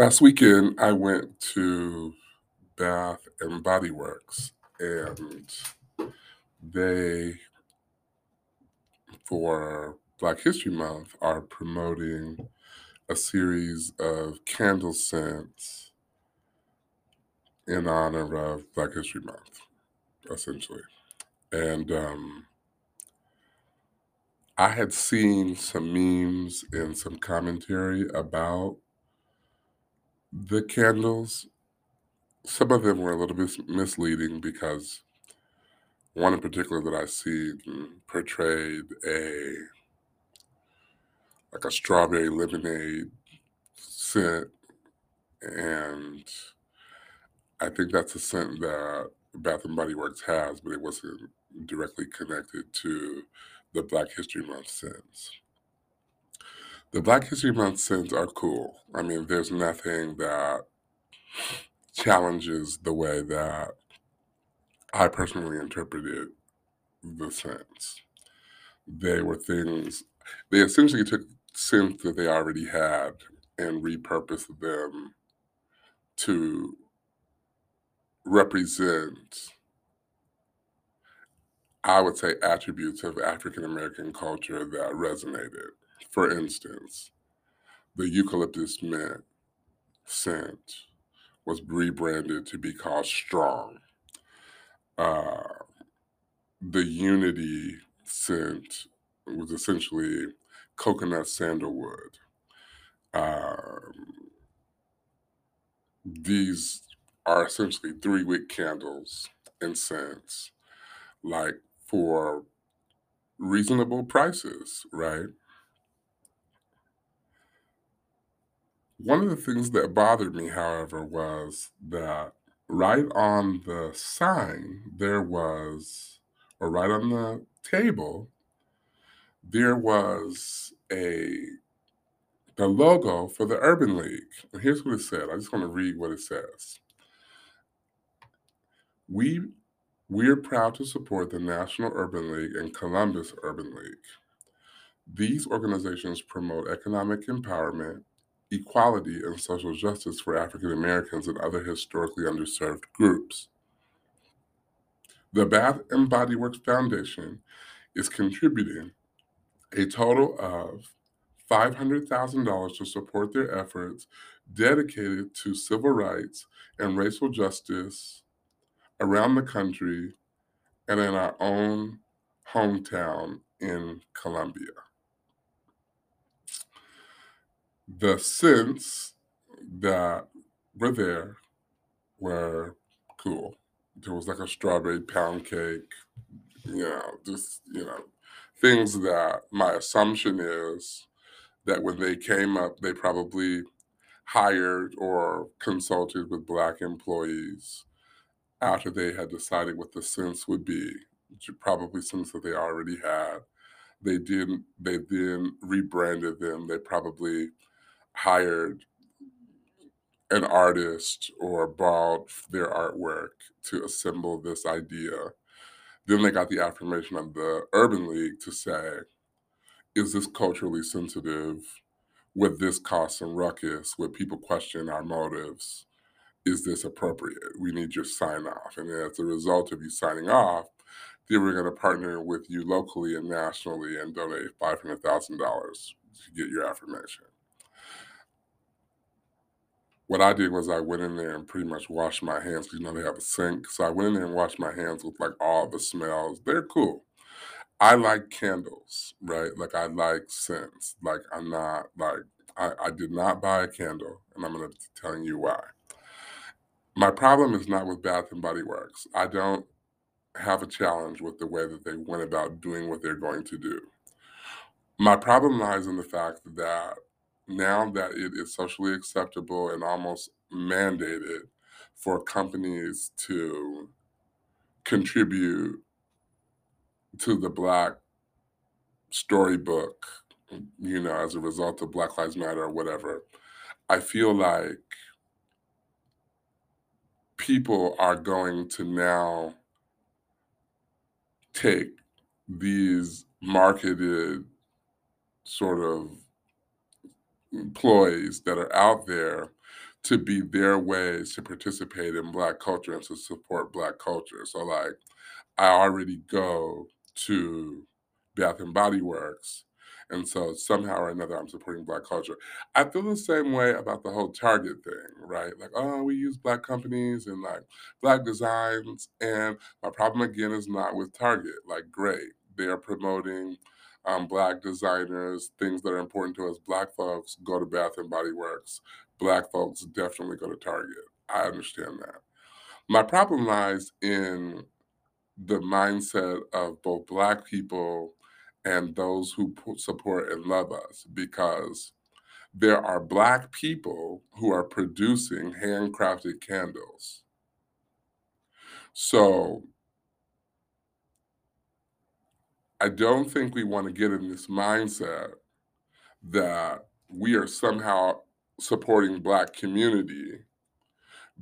Last weekend, I went to Bath and Body Works, and they, for Black History Month, are promoting a series of candle scents in honor of Black History Month, essentially. And um, I had seen some memes and some commentary about the candles. Some of them were a little bit misleading because one in particular that I see portrayed a like a strawberry lemonade scent, and I think that's a scent that Bath and Body Works has, but it wasn't directly connected to the Black History Month scents. The Black History Month scents are cool. I mean, there's nothing that challenges the way that I personally interpreted the scents. They were things, they essentially took scents that they already had and repurposed them to represent, I would say, attributes of African American culture that resonated. For instance, the eucalyptus mint scent was rebranded to be called Strong. Uh, the Unity scent was essentially coconut sandalwood. Um, these are essentially three wick candles and scents, like for reasonable prices, right? One of the things that bothered me, however, was that right on the sign, there was, or right on the table, there was a the logo for the Urban League. And here's what it said. I just want to read what it says. We we're proud to support the National Urban League and Columbus Urban League. These organizations promote economic empowerment, equality, and social justice for African Americans and other historically underserved groups. The Bath and Body Works Foundation is contributing a total of $500,000 to support their efforts dedicated to civil rights and racial justice around the country and in our own hometown in Columbus. The scents that were there were cool. There was like a strawberry pound cake, you know, just, you know, things that my assumption is that when they came up, they probably hired or consulted with Black employees after they had decided what the sense would be, which probably sense that they already had. They didn't. They then rebranded them. They probably hired an artist or borrowed their artwork to assemble this idea. Then they got the affirmation of the Urban League to say, is this culturally sensitive? Would this cause some ruckus? Would people question our motives? Is this appropriate? We need your sign off. And as a result of you signing off, they we're going to partner with you locally and nationally and donate $500,000 to get your affirmation. What I did was I went in there and pretty much washed my hands because you know they have a sink. So I went in there and washed my hands with like all the smells. They're cool. I like candles, right? Like I like scents. Like I'm not like I, I did not buy a candle, and I'm gonna be telling you why. My problem is not with Bath and Body Works. I don't have a challenge with the way that they went about doing what they're going to do. My problem lies in the fact that now that it is socially acceptable and almost mandated for companies to contribute to the Black storybook you know, as a result of Black Lives Matter or whatever, I feel like people are going to now take these marketed sort of employees that are out there to be their ways to participate in Black culture and to support Black culture. So, like, I already go to Bath and Body Works. And so somehow or another, I'm supporting Black culture. I feel the same way about the whole Target thing, right? Like, oh, we use Black companies and like Black designs. And my problem again is not with Target. Like, great. They are promoting um, Black designers, things that are important to us. Black folks go to Bath and Body Works. Black folks definitely go to Target. I understand that. My problem lies in the mindset of both Black people and those who support and love us because there are Black people who are producing handcrafted candles. So I don't think we want to get in this mindset that we are somehow supporting Black community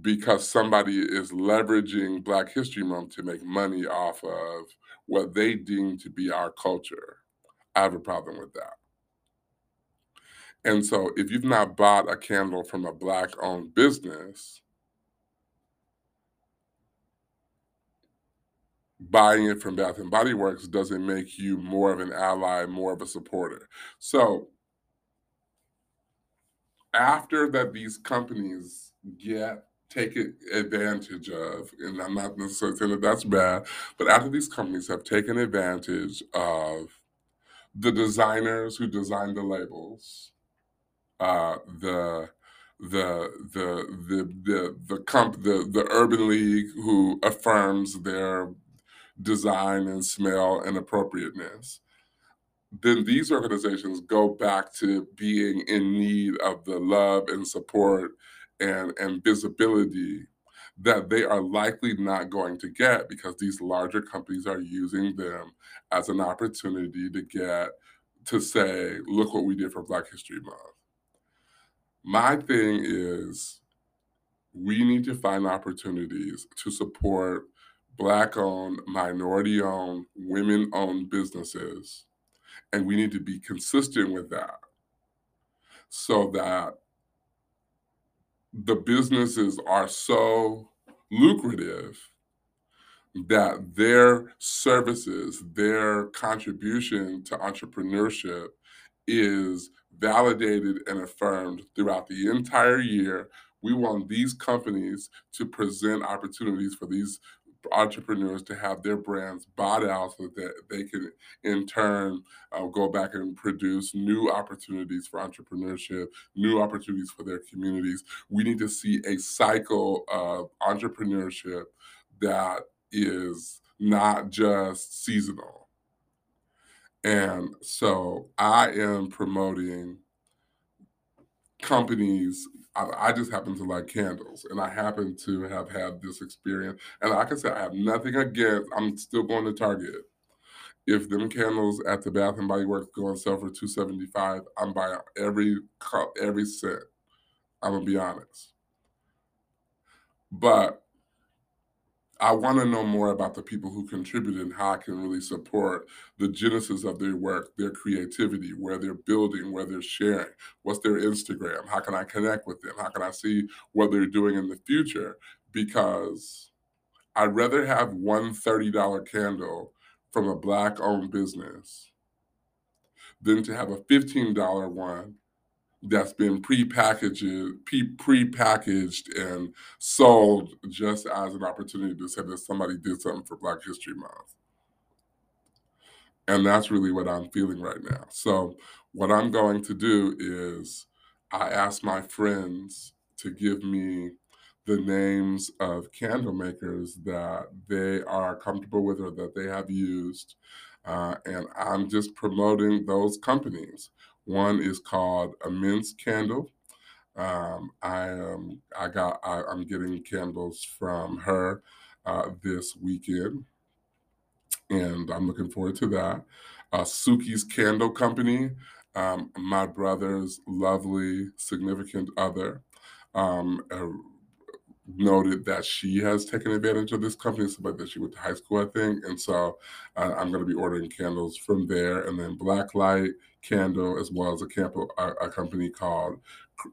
because somebody is leveraging Black History Month to make money off of what they deem to be our culture. I have a problem with that. And so if you've not bought a candle from a Black owned business, buying it from Bath and Body Works doesn't make you more of an ally, more of a supporter. So after that these companies get taken advantage of, and I'm not necessarily saying that that's bad, but after these companies have taken advantage of the designers who designed the labels, uh, the the the the the the comp the the Urban League who affirms their design and smell and appropriateness, then these organizations go back to being in need of the love and support and, and visibility that they are likely not going to get because these larger companies are using them as an opportunity to get to say, look what we did for Black History Month. My thing is, we need to find opportunities to support Black owned, minority owned, women owned businesses. And we need to be consistent with that so that the businesses are so lucrative that their services, their contribution to entrepreneurship is validated and affirmed throughout the entire year. We want these companies to present opportunities for these entrepreneurs to have their brands bought out so that they can in turn uh, go back and produce new opportunities for entrepreneurship new opportunities for their communities. We need to see a cycle of entrepreneurship that is not just seasonal. And so i am promoting companies I, I, just happen to like candles and I happen to have had this experience. And like I said, I have nothing against, I'm still going to Target. If them candles at the Bath and Body Works go on sale for 275 I'm buying every cup, every cent. I'm gonna be honest. But I want to know more about the people who contributed and how I can really support the genesis of their work, their creativity, where they're building, where they're sharing, what's their Instagram, how can I connect with them, how can I see what they're doing in the future? Because I'd rather have one $30 candle from a Black owned business than to have a $15 one that's been pre-packaged, pre-packaged and sold just as an opportunity to say that somebody did something for Black History Month. And that's really what I'm feeling right now. So what I'm going to do is I ask my friends to give me the names of candle makers that they are comfortable with or that they have used. Uh, and I'm just promoting those companies. One is called a Immense Candle. Um, I am I got I, am getting candles from her uh, this weekend, and I'm looking forward to that. Uh, Suki's Candle Company. um, my brother's lovely significant other um, uh, noted that she has taken advantage of this company, somebody that she went to high school, I think. And so uh, I'm going to be ordering candles from there. And then Blacklight Candle, as well as a, camp- a, a company called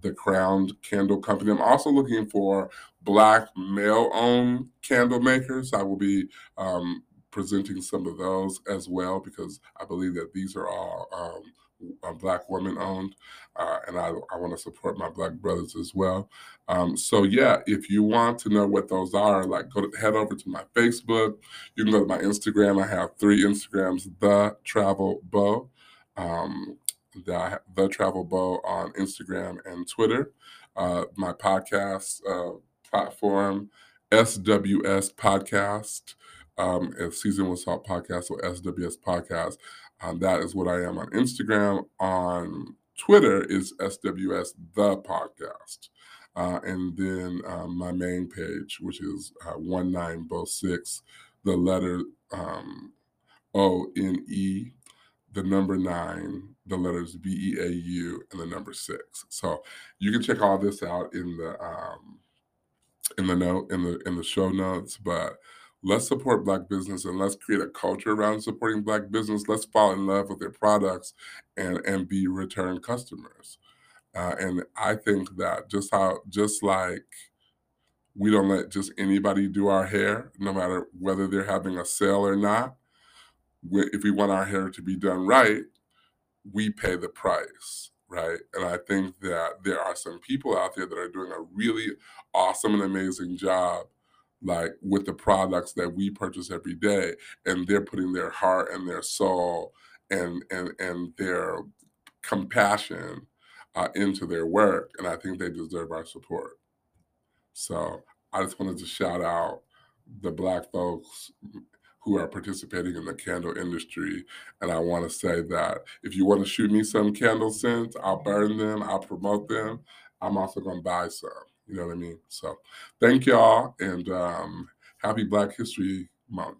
the Crowned Candle Company. I'm also looking for Black male owned candle makers. I will be um, presenting some of those as well because I believe that these are all um, black women owned, uh, and I, I want to support my black brothers as well. Um, so yeah, if you want to know what those are, like go to, head over to my Facebook. You can go to my Instagram. I have three Instagrams: the Travel Beau, um, the the Travel Beau on Instagram and Twitter. Uh, my podcast uh, platform, SWS Podcast, um, Season with Salt Podcast or SWS Podcast. Um, that is what I am on Instagram. On Twitter is SWS the podcast. Uh, and then um, my main page, which is uh, 1906, the letter um, O N E, the number nine, the letters B E A U, and the number six. So you can check all this out in the um, in the note in the in the show notes. But let's support black business and let's create a culture around supporting black business. Let's fall in love with their products and and be return customers. Uh, and i think that just how just like we don't let just anybody do our hair no matter whether they're having a sale or not if we want our hair to be done right we pay the price right? And i think that there are some people out there that are doing a really awesome and amazing job like with the products that we purchase every day and they're putting their heart and their soul and and and their compassion uh, into their work and i think they deserve our support. So i just wanted to shout out the black folks who are participating in the candle industry and i want to say that if you want to shoot me some candle scents i'll burn them i'll promote them i'm also going to buy some you know what I mean? So thank y'all and um, happy Black History Month.